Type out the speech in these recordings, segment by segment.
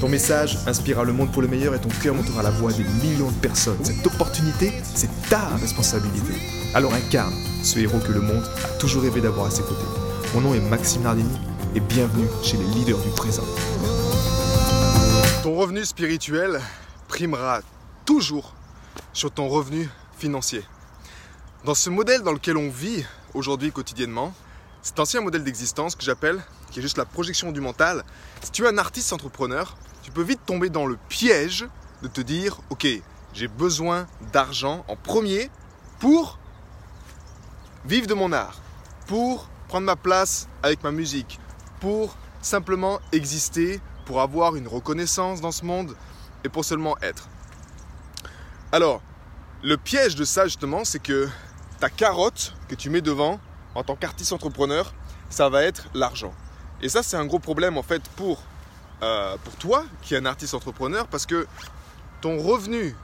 Ton message inspirera le monde pour le meilleur et ton cœur montera la voix des millions de personnes. Cette opportunité, c'est ta responsabilité. Alors incarne ce héros que le monde a toujours rêvé d'avoir à ses côtés. Mon nom est Maxime Nardini et bienvenue chez les leaders du présent. Ton revenu spirituel primera toujours sur ton revenu financier. Dans ce modèle dans lequel on vit aujourd'hui quotidiennement, cet ancien modèle d'existence que j'appelle, qui est juste la projection du mental, si tu es un artiste entrepreneur, tu peux vite tomber dans le piège de te dire, ok, j'ai besoin d'argent en premier pour vivre de mon art, pour prendre ma place avec ma musique, pour simplement exister, pour avoir une reconnaissance dans ce monde et pour seulement être. Alors, le piège de ça justement, c'est que ta carotte que tu mets devant en tant qu'artiste entrepreneur, ça va être l'argent. Et ça, c'est un gros problème en fait pour euh, pour toi qui es un artiste entrepreneur parce que ton revenu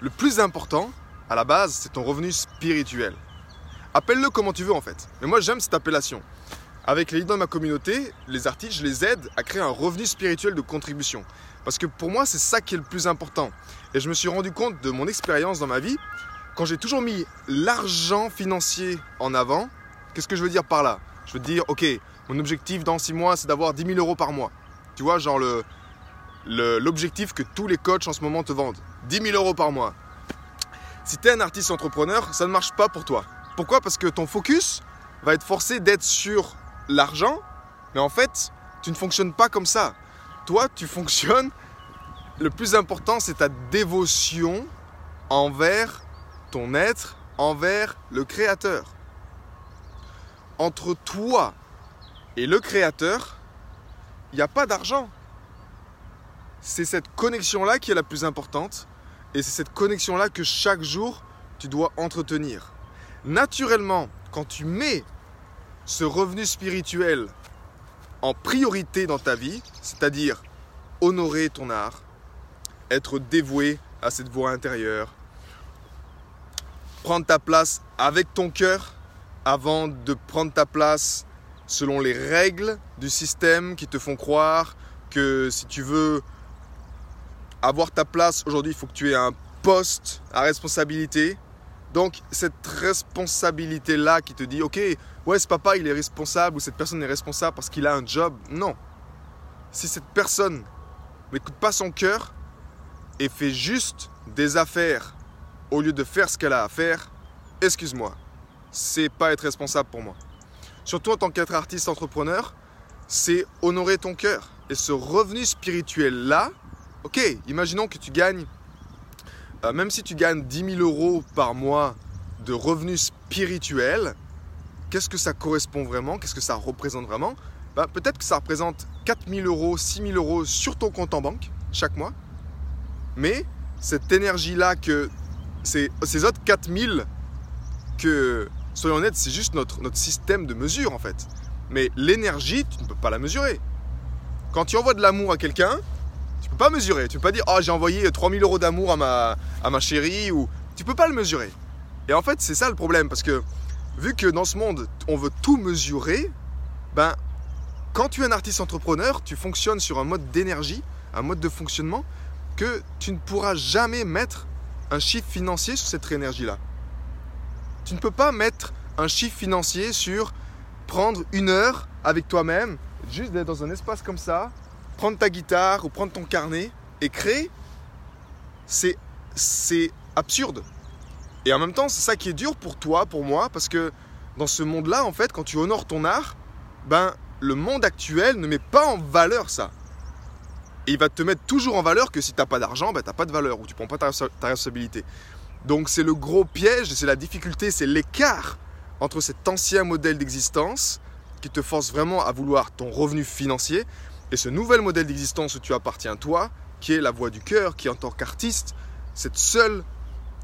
le plus important à la base, c'est ton revenu spirituel. Appelle-le comme tu veux en fait. Mais moi j'aime cette appellation. Avec les leaders de ma communauté, les artistes, je les aide à créer un revenu spirituel de contribution. Parce que pour moi, c'est ça qui est le plus important. Et je me suis rendu compte de mon expérience dans ma vie, quand j'ai toujours mis l'argent financier en avant, qu'est-ce que je veux dire par là? Je veux dire, ok, mon objectif dans 6 mois, c'est d'avoir 10 000 euros par mois. Tu vois, genre le, l'objectif que tous les coachs en ce moment te vendent. 10 000 euros par mois. Si tu es un artiste entrepreneur, ça ne marche pas pour toi. Pourquoi? Parce que ton focus va être forcé d'être sur l'argent, mais en fait, tu ne fonctionnes pas comme ça. Toi, tu fonctionnes. Le plus important, c'est ta dévotion envers ton être, envers le Créateur. Entre toi et le Créateur, il n'y a pas d'argent. C'est cette connexion-là qui est la plus importante. Et c'est cette connexion-là que chaque jour, tu dois entretenir. Naturellement, quand tu mets ce revenu spirituel en priorité dans ta vie, c'est-à-dire honorer ton art, être dévoué à cette voix intérieure, prendre ta place avec ton cœur avant de prendre ta place selon les règles du système qui te font croire que si tu veux avoir ta place aujourd'hui, il faut que tu aies un poste à responsabilité. Donc cette responsabilité-là qui te dit, ok, ouais, ce papa, il est responsable ou cette personne est responsable parce qu'il a un job. Non. Si cette personne n'écoute pas son cœur et fait juste des affaires au lieu de faire ce qu'elle a à faire, excuse-moi, c'est pas être responsable pour moi. Surtout en tant qu'être artiste entrepreneur, c'est honorer ton cœur. Et ce revenu spirituel-là, ok, imaginons que tu gagnes, euh, même si tu gagnes 10 000 euros par mois de revenus spirituels, qu'est-ce que ça correspond vraiment? Qu'est-ce que ça représente vraiment? Bah, Peut-être que ça représente 4 000 euros, 6 000 euros sur ton compte en banque chaque mois. Mais cette énergie-là que ces, ces autres 4 000 que soyons honnêtes, c'est juste notre, notre système de mesure en fait. Mais l'énergie, tu ne peux pas la mesurer. Quand tu envoies de l'amour à quelqu'un, tu ne peux pas mesurer. Tu ne peux pas dire Oh, j'ai envoyé 3000 euros d'amour à ma, à ma chérie. ou Tu ne peux pas le mesurer. Et en fait, c'est ça le problème. Parce que vu que dans ce monde, on veut tout mesurer, ben, quand tu es un artiste entrepreneur, tu fonctionnes sur un mode d'énergie, un mode de fonctionnement, que tu ne pourras jamais mettre un chiffre financier sur cette énergie-là. Tu ne peux pas mettre un chiffre financier sur prendre une heure avec toi-même, juste d'être dans un espace comme ça, prendre ta guitare ou prendre ton carnet et créer. C'est, c'est absurde. Et en même temps, c'est ça qui est dur pour toi, pour moi, parce que dans ce monde-là, en fait, quand tu honores ton art, ben, le monde actuel ne met pas en valeur ça. Et il va te mettre toujours en valeur que si tu n'as pas d'argent, ben, tu n'as pas de valeur ou tu prends pas ta, ta responsabilité. Donc c'est le gros piège, c'est la difficulté, c'est l'écart entre cet ancien modèle d'existence qui te force vraiment à vouloir ton revenu financier et ce nouvel modèle d'existence où tu appartiens toi, qui est la voix du cœur, qui en tant qu'artiste, cette seule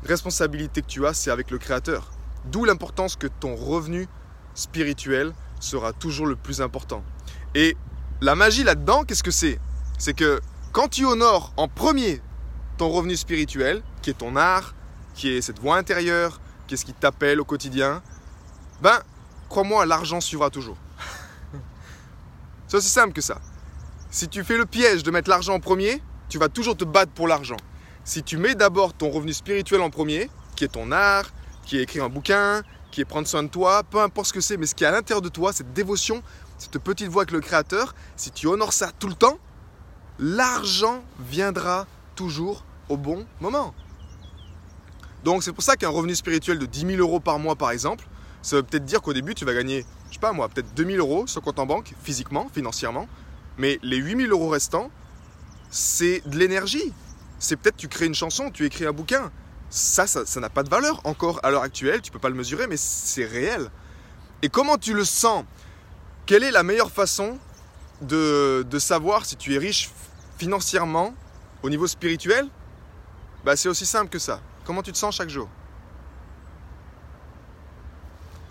responsabilité que tu as, c'est avec le Créateur. D'où l'importance que ton revenu spirituel sera toujours le plus important. Et la magie là-dedans, qu'est-ce que c'est? C'est que quand tu honores en premier ton revenu spirituel, qui est ton art, qui est cette voix intérieure, qui est ce qui t'appelle au quotidien, ben, crois-moi, l'argent suivra toujours. c'est aussi simple que ça. Si tu fais le piège de mettre l'argent en premier, tu vas toujours te battre pour l'argent. Si tu mets d'abord ton revenu spirituel en premier, qui est ton art, qui est écrire un bouquin, qui est prendre soin de toi, peu importe ce que c'est, mais ce qui est à l'intérieur de toi, cette dévotion, cette petite voix avec le Créateur, si tu honores ça tout le temps, l'argent viendra toujours au bon moment. Donc c'est pour ça qu'un revenu spirituel de 10 000 euros par mois, par exemple, ça veut peut-être dire qu'au début, tu vas gagner, je sais pas moi, peut-être 2 000 euros sur compte en banque, physiquement, financièrement, mais les 8 000 euros restants, c'est de l'énergie. C'est peut-être tu crées une chanson, tu écris un bouquin. Ça, ça n'a pas de valeur encore à l'heure actuelle, tu peux pas le mesurer, mais c'est réel. Et comment tu le sens? Quelle est la meilleure façon de, de savoir si tu es riche financièrement au niveau spirituel? Bah, C'est aussi simple que ça. Comment tu te sens chaque jour?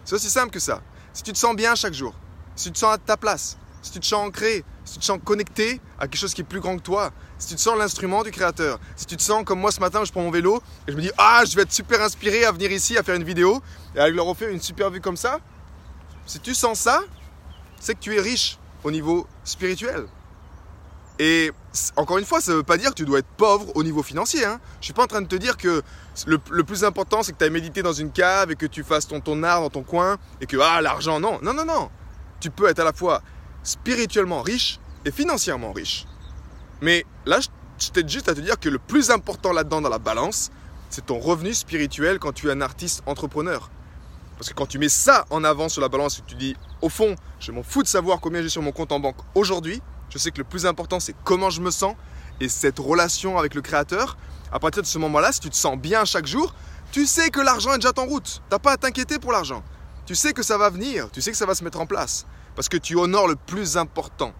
C'est aussi simple que ça. Si tu te sens bien chaque jour, si tu te sens à ta place, si tu te sens ancré, si tu te sens connecté à quelque chose qui est plus grand que toi, si tu te sens l'instrument du créateur, si tu te sens comme moi ce matin, je prends mon vélo et je me dis Ah, je vais être super inspiré à venir ici, à faire une vidéo et à leur offrir une super vue comme ça. Si tu sens ça, c'est que tu es riche au niveau spirituel. Et encore une fois, ça ne veut pas dire que tu dois être pauvre au niveau financier. Hein. Je ne suis pas en train de te dire que le, plus important, c'est que tu ailles méditer dans une cave et que tu fasses ton, art dans ton coin et que ah, l'argent, non, non, non, non. Tu peux être à la fois spirituellement riche et financièrement riche. Mais là, je t'aide juste à te dire que le plus important là-dedans dans la balance, c'est ton revenu spirituel quand tu es un artiste entrepreneur. Parce que quand tu mets ça en avant sur la balance et tu dis, au fond, je m'en fous de savoir combien j'ai sur mon compte en banque aujourd'hui, je sais que le plus important, c'est comment je me sens et cette relation avec le créateur. À partir de ce moment-là, si tu te sens bien chaque jour, tu sais que l'argent est déjà en route. Tu n'as pas à t'inquiéter pour l'argent. Tu sais que ça va venir, tu sais que ça va se mettre en place. Parce que tu honores le plus important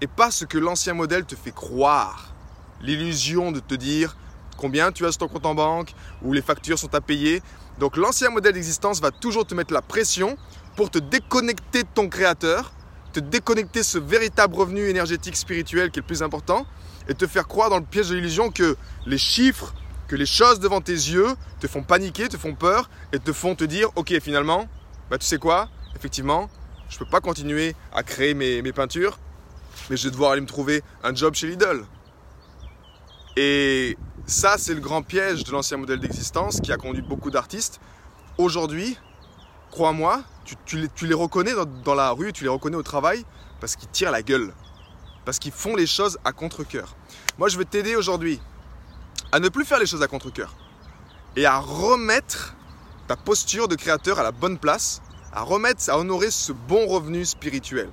et pas ce que l'ancien modèle te fait croire. L'illusion de te dire combien tu as sur ton compte en banque ou les factures sont à payer. Donc l'ancien modèle d'existence va toujours te mettre la pression pour te déconnecter de ton créateur, te déconnecter ce véritable revenu énergétique spirituel qui est le plus important et te faire croire dans le piège de l'illusion que les chiffres, que les choses devant tes yeux te font paniquer, te font peur et te font te dire ok finalement, bah tu sais quoi, effectivement, je peux pas continuer à créer mes, peintures, mais je vais devoir aller me trouver un job chez Lidl. Et ça, c'est le grand piège de l'ancien modèle d'existence qui a conduit beaucoup d'artistes. Aujourd'hui, crois-moi, tu, les, reconnais dans, la rue, tu les reconnais au travail parce qu'ils tirent la gueule, parce qu'ils font les choses à contre-coeur. Moi, je vais t'aider aujourd'hui à ne plus faire les choses à contre-coeur et à remettre ta posture de créateur à la bonne place à remettre, à honorer ce bon revenu spirituel.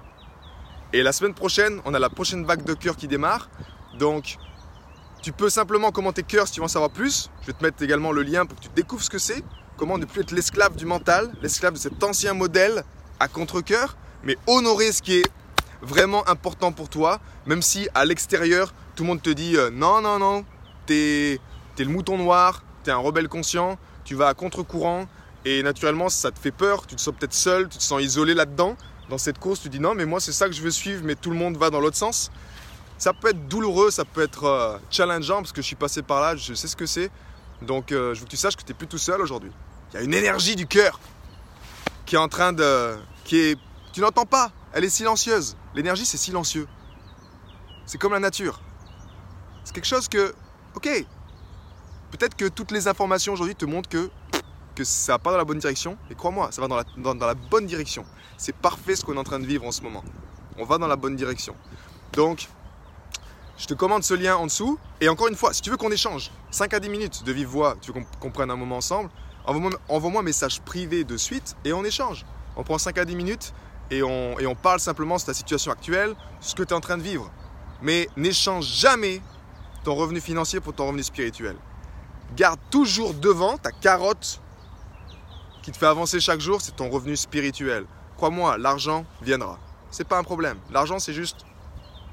Et la semaine prochaine, on a la prochaine vague de cœur qui démarre. Donc, tu peux simplement commenter cœur si tu veux en savoir plus. Je vais te mettre également le lien pour que tu découvres ce que c'est. Comment ne plus être l'esclave du mental, l'esclave de cet ancien modèle à contre-cœur, mais honorer ce qui est vraiment important pour toi, même si à l'extérieur, tout le monde te dit euh, non, non, non, t'es es le mouton noir, t'es un rebelle conscient, tu vas à contre-courant, et naturellement, ça te fait peur, tu te sens peut-être seul, tu te sens isolé là-dedans. Dans cette course, tu dis non, mais moi c'est ça que je veux suivre, mais tout le monde va dans l'autre sens. Ça peut être douloureux, ça peut être euh, challengeant parce que je suis passé par là, je sais ce que c'est. Donc euh, je veux que tu saches que tu n'es plus tout seul aujourd'hui. Il y a une énergie du cœur qui est en train de. qui est. Tu n'entends pas, elle est silencieuse. L'énergie c'est silencieux. C'est comme la nature. C'est quelque chose que. Ok. Peut-être que toutes les informations aujourd'hui te montrent que que ça va pas dans la bonne direction, et crois-moi, ça va dans la, dans, la bonne direction. C'est parfait ce qu'on est en train de vivre en ce moment. On va dans la bonne direction. Donc, je te commande ce lien en dessous. Et encore une fois, si tu veux qu'on échange 5 à 10 minutes de vive voix, tu veux qu'on prenne un moment ensemble, envoie-moi un message privé de suite et on échange. On prend 5 à 10 minutes et on, parle simplement de ta situation actuelle, ce que tu es en train de vivre. Mais n'échange jamais ton revenu financier pour ton revenu spirituel. Garde toujours devant ta carotte qui te fait avancer chaque jour, c'est ton revenu spirituel. Crois-moi, l'argent viendra. C'est pas un problème. L'argent, c'est juste,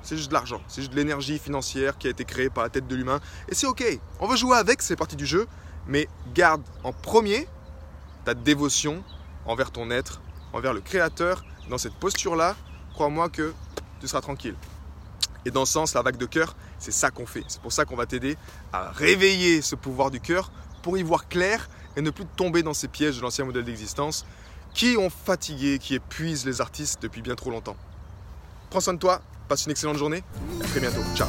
C'est juste de l'argent. C'est juste de l'énergie financière qui a été créée par la tête de l'humain. Et c'est ok. On veut jouer avec, c'est partie du jeu. Mais garde en premier ta dévotion envers ton être, envers le Créateur. Dans cette posture-là, crois-moi que tu seras tranquille. Et dans ce sens, la vague de cœur, c'est ça qu'on fait. C'est pour ça qu'on va t'aider à réveiller ce pouvoir du cœur pour y voir clair et ne plus tomber dans ces pièges de l'ancien modèle d'existence qui ont fatigué, qui épuisent les artistes depuis bien trop longtemps. Prends soin de toi, passe une excellente journée, à très bientôt. Ciao